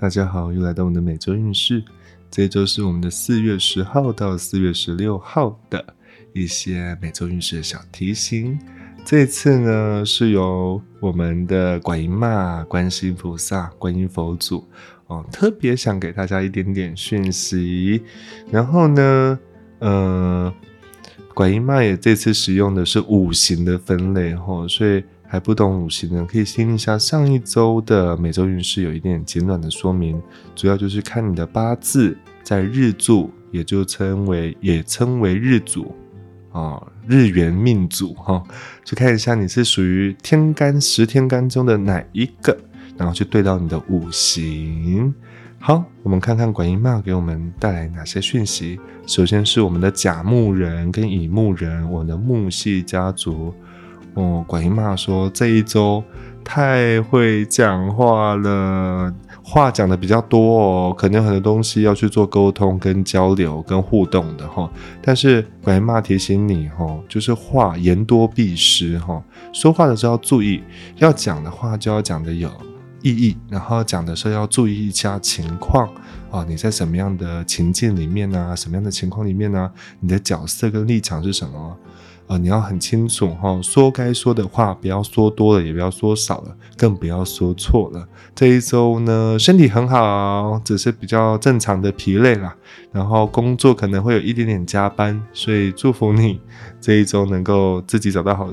大家好，又来到我们的每周运势。这周是我们的四月十号到四月十六号的一些每周运势的小提醒。这次呢，是由我们的观音妈、观世音菩萨、观音佛祖哦，特别想给大家一点点讯息。然后呢，呃，观音妈也这次使用的是五行的分类哈，所以。还不懂五行的，可以听一下上一周的每周运势，有一点简短的说明。主要就是看你的八字在日柱，也就称为也称为日主啊，日元命主哈，去看一下你是属于天干十天干中的哪一个，然后去对到你的五行。好，我们看看管音妈给我们带来哪些讯息。首先是我们的甲木人跟乙木人，我的木系家族。哦，管姨妈说这一周太会讲话了，话讲的比较多哦，可能很多东西要去做沟通、跟交流、跟互动的哈。但是管姨妈提醒你哈，就是话言多必失哈，说话的时候要注意，要讲的话就要讲的有意义，然后讲的时候要注意一下情况啊，你在什么样的情境里面呢？什么样的情况里面呢？你的角色跟立场是什么？啊，你要很清楚哈，说该说的话，不要说多了，也不要说少了，更不要说错了。这一周呢，身体很好，只是比较正常的疲累啦。然后工作可能会有一点点加班，所以祝福你这一周能够自己找到好，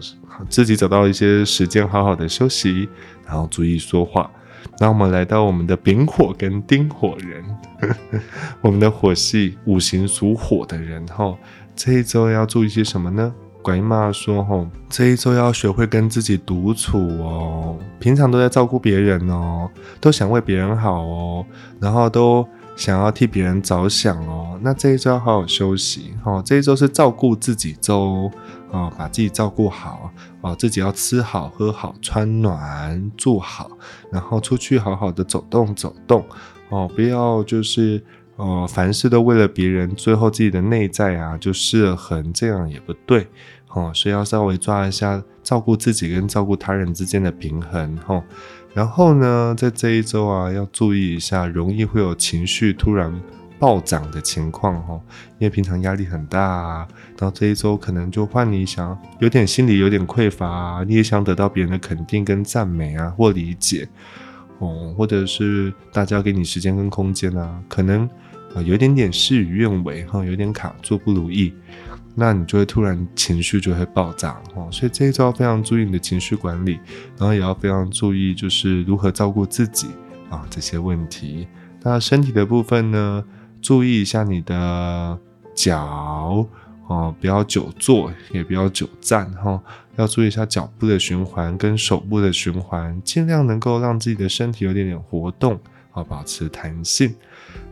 自己找到一些时间好好的休息，然后注意说话。那我们来到我们的丙火跟丁火人，我们的火系五行属火的人哈，这一周要注意些什么呢？管妈说：“吼，这一周要学会跟自己独处哦。平常都在照顾别人哦，都想为别人好哦，然后都想要替别人着想哦。那这一周要好好休息哦。这一周是照顾自己周哦，把自己照顾好哦，自己要吃好、喝好、穿暖、住好，然后出去好好的走动走动哦，不要就是。”哦，凡事都为了别人，最后自己的内在啊就失了衡，这样也不对哦。所以要稍微抓一下照顾自己跟照顾他人之间的平衡哈。然后呢，在这一周啊，要注意一下，容易会有情绪突然暴涨的情况哈。因为平常压力很大，到这一周可能就换你想有点心里有点匮乏啊，你也想得到别人的肯定跟赞美啊或理解哦，或者是大家给你时间跟空间啊，可能。有点点事与愿违哈，有点卡住不如意，那你就会突然情绪就会爆炸哦。所以这一周要非常注意你的情绪管理，然后也要非常注意就是如何照顾自己啊这些问题。那身体的部分呢，注意一下你的脚哦，不要久坐，也不要久站哈，要注意一下脚部的循环跟手部的循环，尽量能够让自己的身体有点点活动，好保持弹性。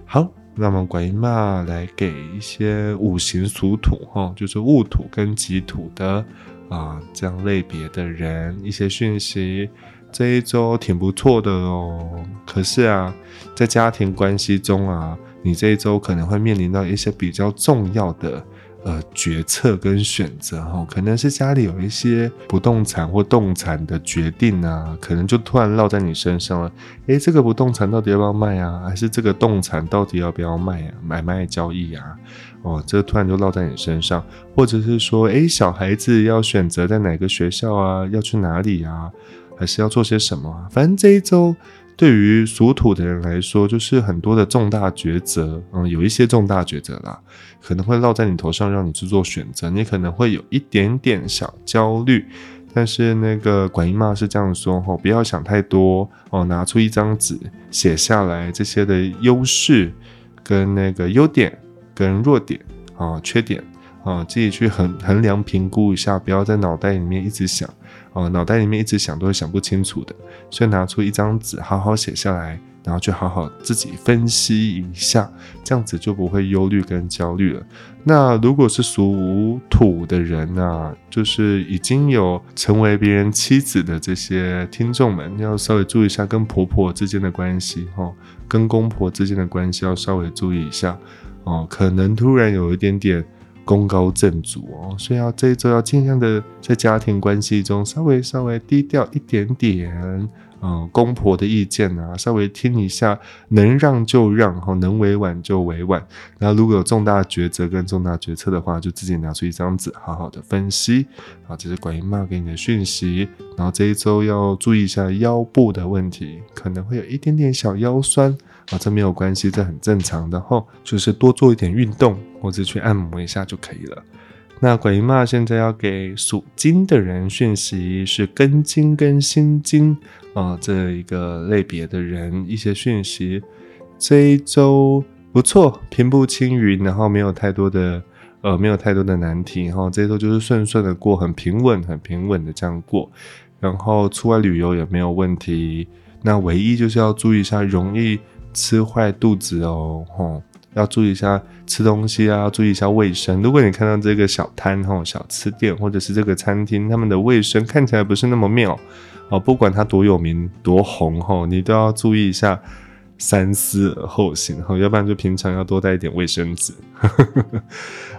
好。那么，观音妈来给一些五行属土哈，就是戊土跟己土的啊这样类别的人一些讯息。这一周挺不错的哦。可是啊，在家庭关系中啊，你这一周可能会面临到一些比较重要的。呃，决策跟选择哈，可能是家里有一些不动产或动产的决定啊，可能就突然落在你身上了。诶，这个不动产到底要不要卖啊？还是这个动产到底要不要卖啊？买卖交易啊？哦，这突然就落在你身上，或者是说，诶，小孩子要选择在哪个学校啊？要去哪里啊？还是要做些什么啊？反正这一周。对于属土的人来说，就是很多的重大抉择，嗯，有一些重大抉择啦，可能会落在你头上，让你去做选择，你可能会有一点点小焦虑。但是那个管姨妈是这样说吼，不要想太多哦，拿出一张纸写下来这些的优势跟那个优点跟弱点啊缺点啊，自己去衡衡量评估一下，不要在脑袋里面一直想。哦，脑袋里面一直想都是想不清楚的，所以拿出一张纸，好好写下来，然后去好好自己分析一下，这样子就不会忧虑跟焦虑了。那如果是属土的人呢，就是已经有成为别人妻子的这些听众们，要稍微注意一下跟婆婆之间的关系，哈，跟公婆之间的关系要稍微注意一下，哦，可能突然有一点点功高震主哦，所以要这一周要尽量的在家庭关系中稍微稍微低调一点点。嗯，公婆的意见啊，稍微听一下，能让就让，哈，能委婉就委婉。那如果有重大抉择跟重大决策的话，就自己拿出一张纸，好好的分析。啊，这是管姨妈给你的讯息。然后这一周要注意一下腰部的问题，可能会有一点点小腰酸啊，这没有关系，这很正常的哈，就是多做一点运动或者去按摩一下就可以了。那管姨妈现在要给属金的人讯息是根金跟心金。啊，这一个类别的人一些讯息，这一周不错，平步青云，然后没有太多的呃，没有太多的难题，然后这一周就是顺顺的过，很平稳，很平稳的这样过，然后出外旅游也没有问题。那唯一就是要注意一下，容易吃坏肚子哦，吼，要注意一下吃东西啊，注意一下卫生。如果你看到这个小摊吼，小吃店或者是这个餐厅，他们的卫生看起来不是那么妙。哦，不管它多有名多红吼，你都要注意一下，三思而后行哈，要不然就平常要多带一点卫生纸。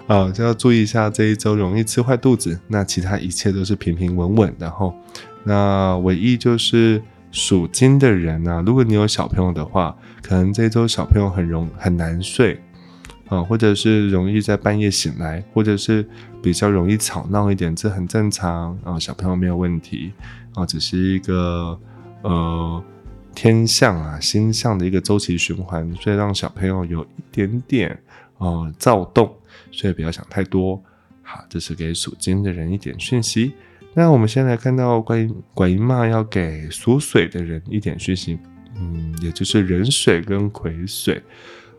啊，就要注意一下这一周容易吃坏肚子，那其他一切都是平平稳稳的哈。那唯一就是属金的人呢，如果你有小朋友的话，可能这一周小朋友很容很难睡啊，或者是容易在半夜醒来，或者是比较容易吵闹一点，这很正常啊，小朋友没有问题。啊，只是一个呃天象啊星象的一个周期循环，所以让小朋友有一点点呃躁动，所以不要想太多。好，这是给属金的人一点讯息。那我们先来看到关于管姨妈要给属水的人一点讯息，嗯，也就是壬水跟癸水。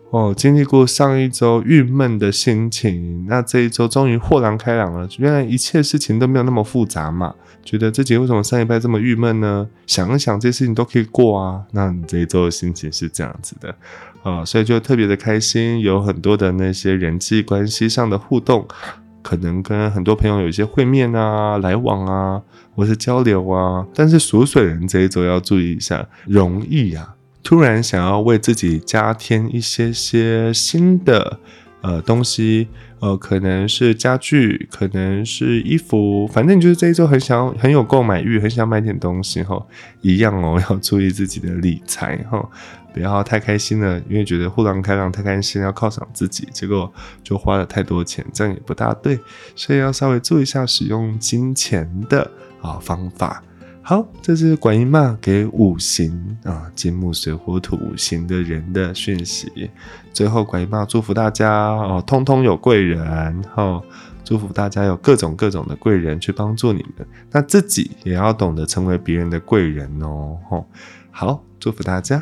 哦，经历过上一周郁闷的心情，那这一周终于豁然开朗了。原来一切事情都没有那么复杂嘛。觉得自己为什么上一拜这么郁闷呢？想一想，这些事情都可以过啊。那你这一周的心情是这样子的，啊，所以就特别的开心，有很多的那些人际关系上的互动，可能跟很多朋友有一些会面啊、来往啊，或是交流啊。但是属水人这一周要注意一下，容易啊。突然想要为自己加添一些些新的呃东西，呃，可能是家具，可能是衣服，反正就是这一周很想很有购买欲，很想买点东西哈。一样哦，要注意自己的理财哈，不要太开心了，因为觉得豁然开朗太开心，要犒赏自己，结果就花了太多钱，这样也不大对，所以要稍微注意一下使用金钱的啊方法。好，这是管姨妈给五行啊金木水火土五行的人的讯息。最后，管姨妈祝福大家哦，通通有贵人哦，祝福大家有各种各种的贵人去帮助你们。那自己也要懂得成为别人的贵人哦。好，祝福大家。